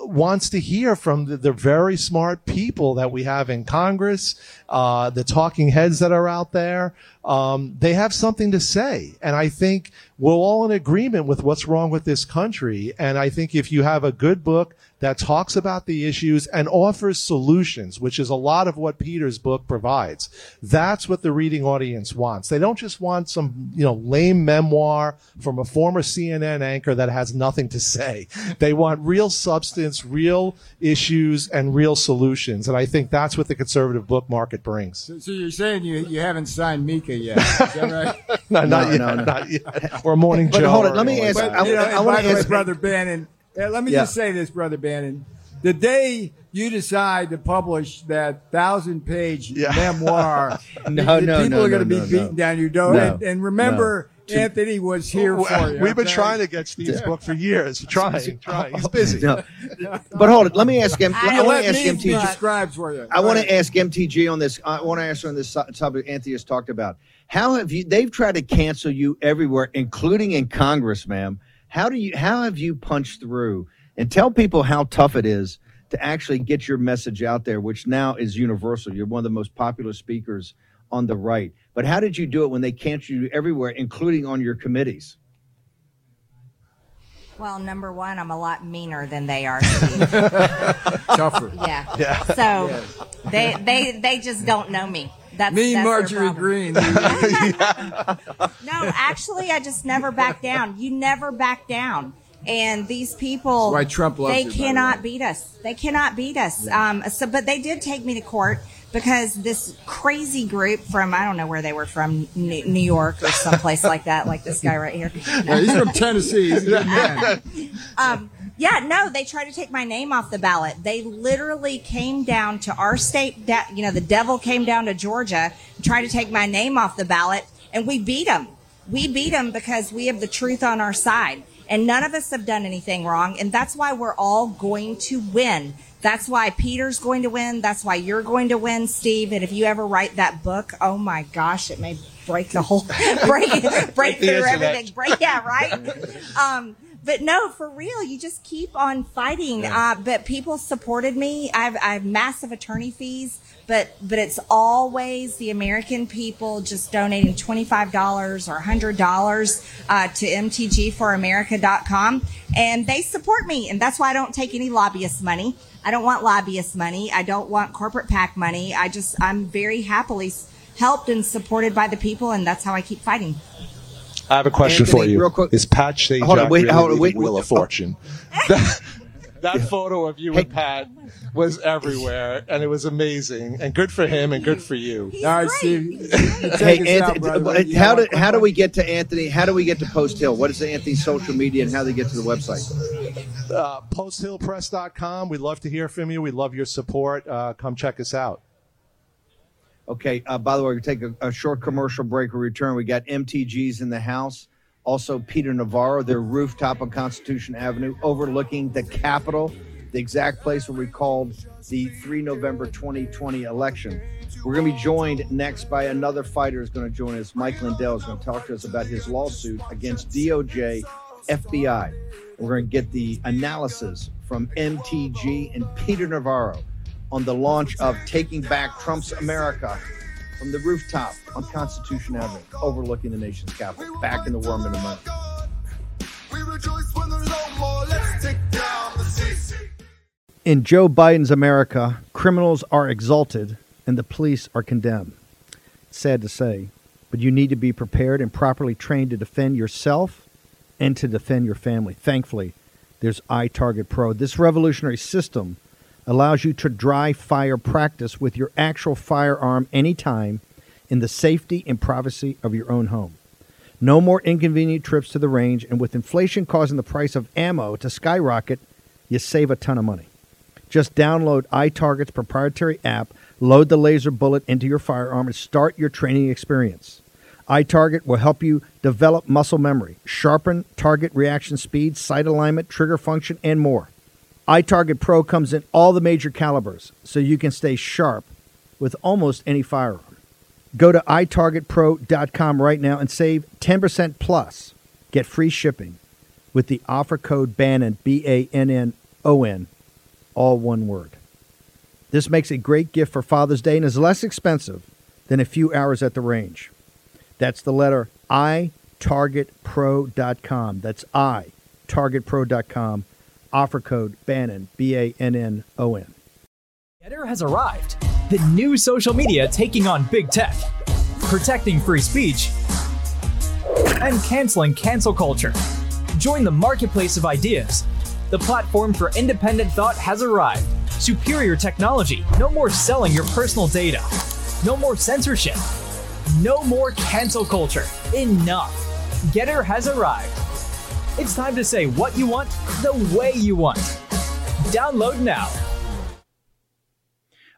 wants to hear from the, the very smart people that we have in Congress, uh, the talking heads that are out there. um, they have something to say. And I think we're all in agreement with what's wrong with this country. And I think if you have a good book that talks about the issues and offers solutions, which is a lot of what Peter's book provides, that's what the reading audience wants. They don't just want some, you know, lame memoir from a former CNN anchor that has nothing to say. *laughs* They want real substance, real issues, and real solutions. And I think that's what the conservative book market brings. So, so you're saying you, you haven't signed Mika yet? Is that *laughs* right? No, not No, yet. no, no. Not yet. Or Morning But hold on, or let me ask- But, that. you know, I and wanna by way, ask- brother Bannon. uh, let me Yeah. just say this, brother Bannon. The day you decide to publish that thousand-page memoir, *laughs* No, the no, people no, are going to no, be no, beating no. down your door. No. And, and remember, No. Anthony was here for you. We've been trying to get Steve's book for years. Trying, trying. He's oh, busy. No. But hold it. Let me ask him. I, You want let to ask me be MTG. scribes for you. I want to ask MTG on this. I want to ask on this topic Anthony has talked about. How have you? They've tried to cancel you everywhere, including in Congress, ma'am. How do you? How have you punched through? And tell people how tough it is to actually get your message out there, which now is universal. You're one of the most popular speakers on the right. But how did you do it when they canceled you everywhere, including on your committees? Well, number one, I'm a lot meaner than they are. Steve. *laughs* Tougher. yeah. Yeah. So they they they just don't know me. That's Me, that's Marjorie. Greene. *laughs* *laughs* No, actually, I just never back down. You never back down. And these people, That's why Trump loves they you, by the cannot beat us. They cannot beat us. Um, so, but they did take me to court because this crazy group from I don't know where they were from, New New York or someplace like that, like this guy right here. Yeah, he's from Tennessee. He's a good man. *laughs* Um, yeah, no, they tried to take my name off the ballot. They literally came down to our state. Da- you know, the devil came down to Georgia, tried to take my name off the ballot, and we beat them. We beat them because we have the truth on our side, and none of us have done anything wrong, and that's why we're all going to win. That's why Peter's going to win. That's why you're going to win, Steve. And if you ever write that book, oh my gosh, it may break the whole *laughs* break break through everything. Break yeah, right. Um, but no, for real, you just keep on fighting. Uh, but people supported me. I have, I have massive attorney fees, but but it's always the American people just donating twenty five dollars or hundred dollars uh, to mtgforamerica.com, and they support me, and that's why I don't take any lobbyist money. I don't want lobbyist money. I don't want corporate PAC money. I just I'm very happily helped and supported by the people, and that's how I keep fighting. I have a question Anthony, for you. real quick- Is Pat Sajak Hold on, wait, really hold on, leading wait, Wheel wait, of Fortune? *laughs* *laughs* that, that photo of you and Pat was everywhere, and it was amazing, and good for him, and good for you. All right, Steve. Hey, Take out, Anthony, but how do how do we get to Anthony? How do we get to Post Hill? What is Anthony's social media and how they get to the website? Uh, posthillpress.com. We'd love to hear from you. We love your support. Uh, come check us out. Okay. Uh, by the way, we take a, a short commercial break. We return. We got MTGs in the house. Also, Peter Navarro, their rooftop on Constitution Avenue, overlooking the Capitol, the exact place where we called the 3 November 2020 election. We're going to be joined next by another fighter who's going to join us. Mike Lindell is going to talk to us about his lawsuit against DOJ, FBI. We're going to get the analysis from MTG and Peter Navarro on the launch of Taking Back Trump's America from the rooftop on Constitution Avenue, overlooking the nation's capital. Back in the worm in a moment. We rejoice when there's no more. Let's take down the CC. In Joe Biden's America, criminals are exalted and the police are condemned. It's sad to say, but you need to be prepared and properly trained to defend yourself and to defend your family. Thankfully, there's iTarget Pro. This revolutionary system allows you to dry fire practice with your actual firearm anytime in the safety and privacy of your own home. No more inconvenient trips to the range, and with inflation causing the price of ammo to skyrocket, you save a ton of money. Just download iTarget's proprietary app, load the laser bullet into your firearm, and start your training experience. iTarget will help you develop muscle memory, sharpen target reaction speed, sight alignment, trigger function, and more. iTarget Pro comes in all the major calibers, so you can stay sharp with almost any firearm. Go to itargetpro.com right now and save 10% plus. Get free shipping with the offer code BANNON, B A N N O N, all one word. This makes a great gift for Father's Day and is less expensive than a few hours at the range. That's the letter I targetpro.com. That's I targetpro.com. Offer code Bannon, B A N N O N. Getter has arrived. The new social media taking on big tech, protecting free speech, and canceling cancel culture. Join the marketplace of ideas. The platform for independent thought has arrived. Superior technology. No more selling your personal data. No more censorship. No more cancel culture. Enough. Getter has arrived. It's time to say what you want the way you want. Download now.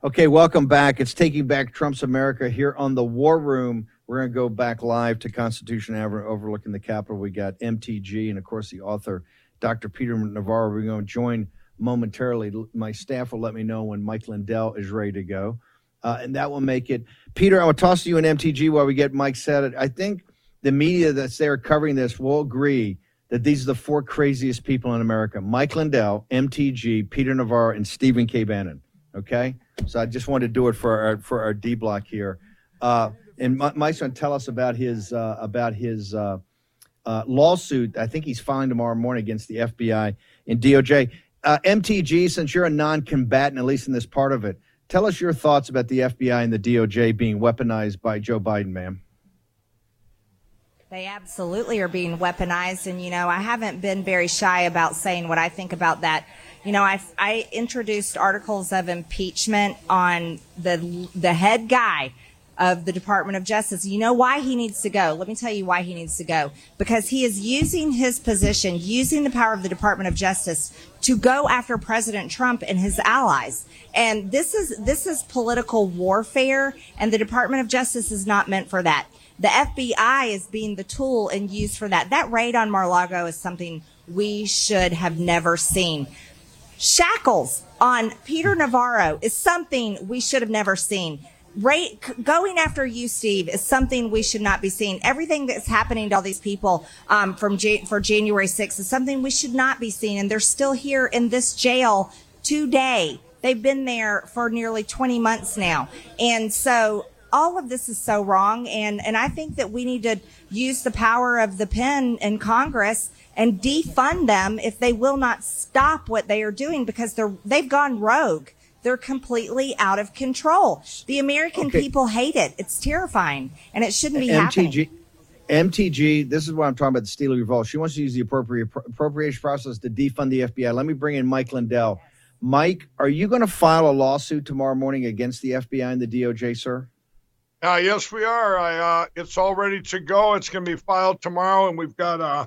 Okay, welcome back. It's Taking Back Trump's America here on the War Room. We're going to go back live to Constitution Avenue overlooking the Capitol. We got MTG and, of course, the author, Dr. Peter Navarro. We're going to join momentarily. My staff will let me know when Mike Lindell is ready to go. Uh, and that will make it. Peter, I will toss to you an MTG while we get Mike set. I think the media that's there covering this will agree that these are the four craziest people in America Mike Lindell, MTG, Peter Navarro, and Stephen K. Bannon. Okay? So I just wanted to do it for our, for our D block here. Uh, and Mi- Mike's going to tell us about his, uh, about his uh, uh, lawsuit. I think he's filing tomorrow morning against the FBI and DOJ. Uh, MTG, since you're a non combatant, at least in this part of it, tell us your thoughts about the FBI and the DOJ being weaponized by Joe Biden, ma'am. They absolutely are being weaponized. And, you know, I haven't been very shy about saying what I think about that. You know, I, I introduced articles of impeachment on the, the head guy of the Department of Justice. You know why he needs to go? Let me tell you why he needs to go. Because he is using his position, using the power of the Department of Justice to go after President Trump and his allies. And this is, this is political warfare and the Department of Justice is not meant for that. The FBI is being the tool and used for that. That raid on Mar-Lago is something we should have never seen. Shackles on Peter Navarro is something we should have never seen. Right, going after you, Steve, is something we should not be seeing. Everything that's happening to all these people um, from for January 6th is something we should not be seeing, and they're still here in this jail today. They've been there for nearly 20 months now, and so all of this is so wrong. And and I think that we need to use the power of the pen in Congress and defund them if they will not stop what they are doing because they're they've gone rogue. They're completely out of control. The American Okay. people hate it. It's terrifying, and it shouldn't be happening. MTG, MTG, this is what I'm talking about the Steele Revolt. She wants to use the appropriate appropriation process to defund the FBI. Let me bring in Mike Lindell. Mike, are you going to file a lawsuit tomorrow morning against the FBI and the DOJ, sir? Uh, yes, we are. I, uh, it's all ready to go. It's going to be filed tomorrow, and we've got uh,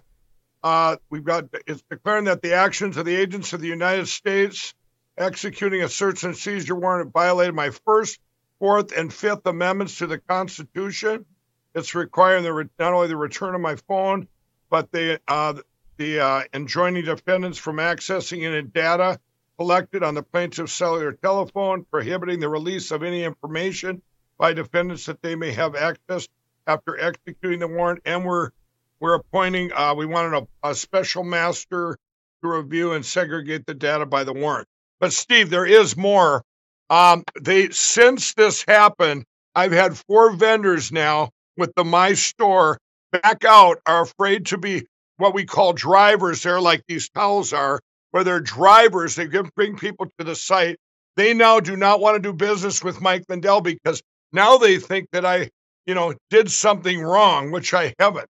uh, we've got it's declaring that the actions of the agents of the United States executing a search and seizure warrant violated my first, fourth, and fifth amendments to the Constitution. It's requiring the re- not only the return of my phone, but the uh, the uh, enjoining defendants from accessing any data collected on the plaintiff's cellular telephone, prohibiting the release of any information by defendants that they may have access after executing the warrant, and we're we're appointing. Uh, we wanted a, a special master to review and segregate the data by the warrant. But Steve, there is more. Um, they since this happened, I've had four vendors now with the My Store back out are afraid to be what we call drivers. They're like these towels are, where they're drivers. They bring people to the site. They now do not want to do business with Mike Lindell because now they think that I, you know, did something wrong, which I haven't.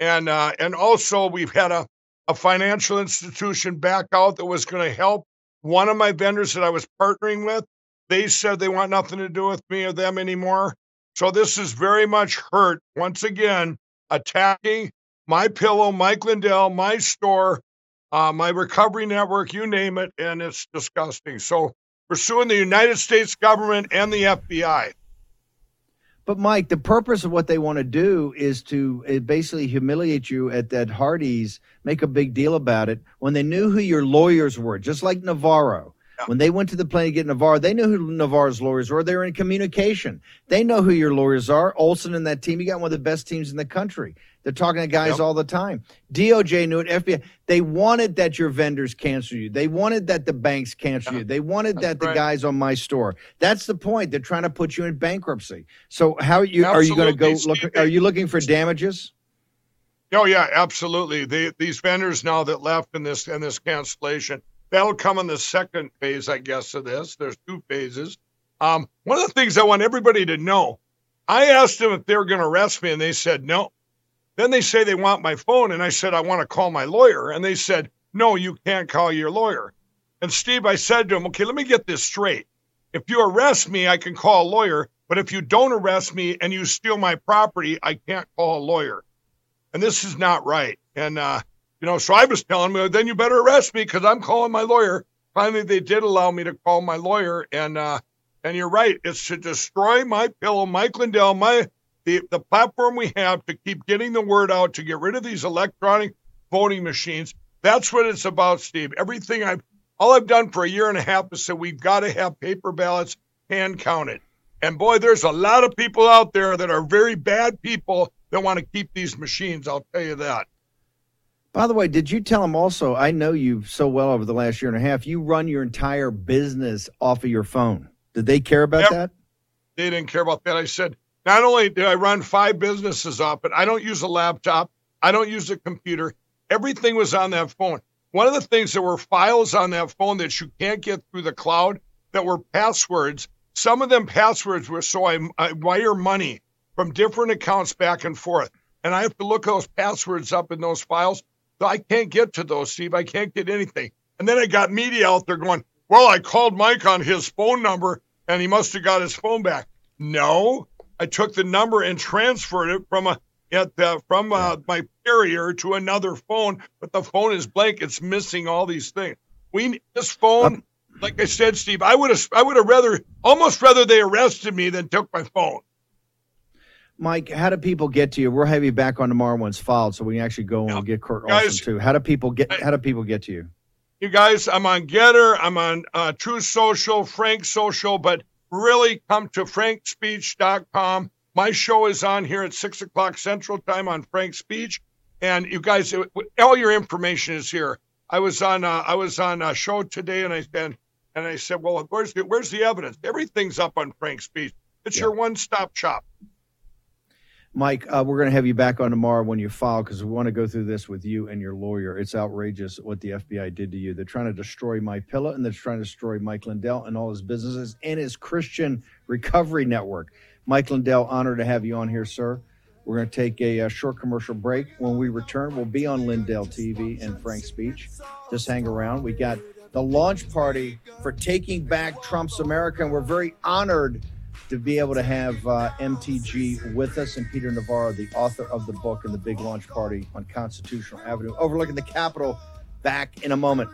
And uh, and also we've had a, a financial institution back out that was going to help one of my vendors that I was partnering with. They said they want nothing to do with me or them anymore. So this is very much hurt once again, attacking my pillow, Mike Lindell, my store, uh, my recovery network, you name it, and it's disgusting. So pursuing the United States government and the FBI. But Mike, the purpose of what they want to do is to uh, basically humiliate you at that Hardee's, make a big deal about it when they knew who your lawyers were, just like Navarro. When they went to the plane to get Navarro, they knew who Navarro's lawyers were. They were in communication. They know who your lawyers are. Olsen and that team, you got one of the best teams in the country. They're talking to guys Yep. all the time. DOJ knew it. FBI. They wanted that your vendors cancel you. They wanted that the banks cancel you. They wanted that the right. guys on my store. That's the point. They're trying to put you in bankruptcy. So how are you are you going to go look? Are you looking for damages? Oh yeah, absolutely. They, these vendors now that left in this in this cancellation, that'll come in the second phase, I guess, of this. There's two phases. Um, one of the things I want everybody to know, I asked them if they were going to arrest me, and they said no. Then they say they want my phone, and I said I want to call my lawyer, and they said no, you can't call your lawyer. And Steve, I said to him, okay, let me get this straight. If you arrest me, I can call a lawyer, but if you don't arrest me and you steal my property, I can't call a lawyer and this is not right. And uh, you know, so I was telling them, then you better arrest me because I'm calling my lawyer. Finally, they did allow me to call my lawyer, and uh, and you're right, it's to destroy my pillow, Mike Lindell, my the the platform we have to keep getting the word out to get rid of these electronic voting machines. That's what it's about, Steve. Everything I've all I've done for a year and a half is say we've got to have paper ballots hand counted. And boy, there's a lot of people out there that are very bad people that want to keep these machines. I'll tell you that. By the way, did you tell them also? I know you so well over the last year and a half. You run your entire business off of your phone. Did they care about Yep. that? They didn't care about that. I said, not only do I run five businesses off, but I don't use a laptop. I don't use a computer. Everything was on that phone. One of the things that were files on that phone that you can't get through the cloud that were passwords. Some of them passwords were so I, I wire money from different accounts back and forth. And I have to look those passwords up in those files. So I can't get to those, Steve. I can't get anything. And then I got media out there going, well, I called Mike on his phone number and he must have got his phone back. No, I took the number and transferred it from a at the, from uh, my carrier to another phone, but the phone is blank. It's missing all these things. We this phone, like I said, Steve, I would have I would have rather almost rather they arrested me than took my phone. Mike, how do people get to you? We'll have you back on tomorrow when it's filed, so we can actually go and get Kurt Guys, Olsen too. How do people get? How do people get to you? You guys, I'm on Getter, I'm on uh, Truth Social, Frank Social, but really come to frankspeech.com. My show is on here at six o'clock Central Time on Frank Speech, and you guys, it- all your information is here. I was on uh, I was on a show today, and I and, and I said, well, where's the where's the evidence? Everything's up on Frank Speech. It's your one stop shop. Mike, uh, we're going to have you back on tomorrow when you file because we want to go through this with you and your lawyer. It's outrageous what the FBI did to you. They're trying to destroy my pillow and they're trying to destroy Mike Lindell and all his businesses and his Christian recovery network. Mike Lindell, honored to have you on here, sir. We're going to take a, uh short commercial break. When we return, we'll be on Lindell TV and Frank's Speech. Just hang around. We got the launch party for Taking Back Trump's America, and we're very honored to be able to have uh, MTG with us and Peter Navarro, the author of the book and the big launch party on Constitutional Avenue, overlooking the Capitol. Back in a moment.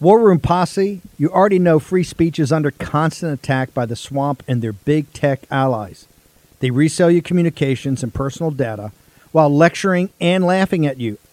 War Room Posse, you already know free speech is under constant attack by the swamp and their big tech allies. They resell your communications and personal data while lecturing and laughing at you.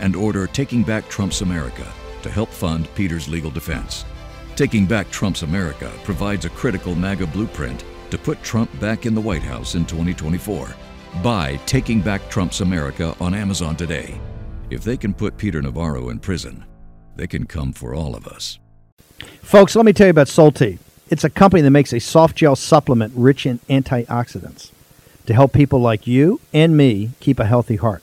and order Taking Back Trump's America to help fund Peter's legal defense. Taking Back Trump's America provides a critical MAGA blueprint to put Trump back in the White House in 2024. Buy Taking Back Trump's America on Amazon today. If they can put Peter Navarro in prison, they can come for all of us. Folks, let me tell you about Solti. It's a company that makes a soft gel supplement rich in antioxidants to help people like you and me keep a healthy heart.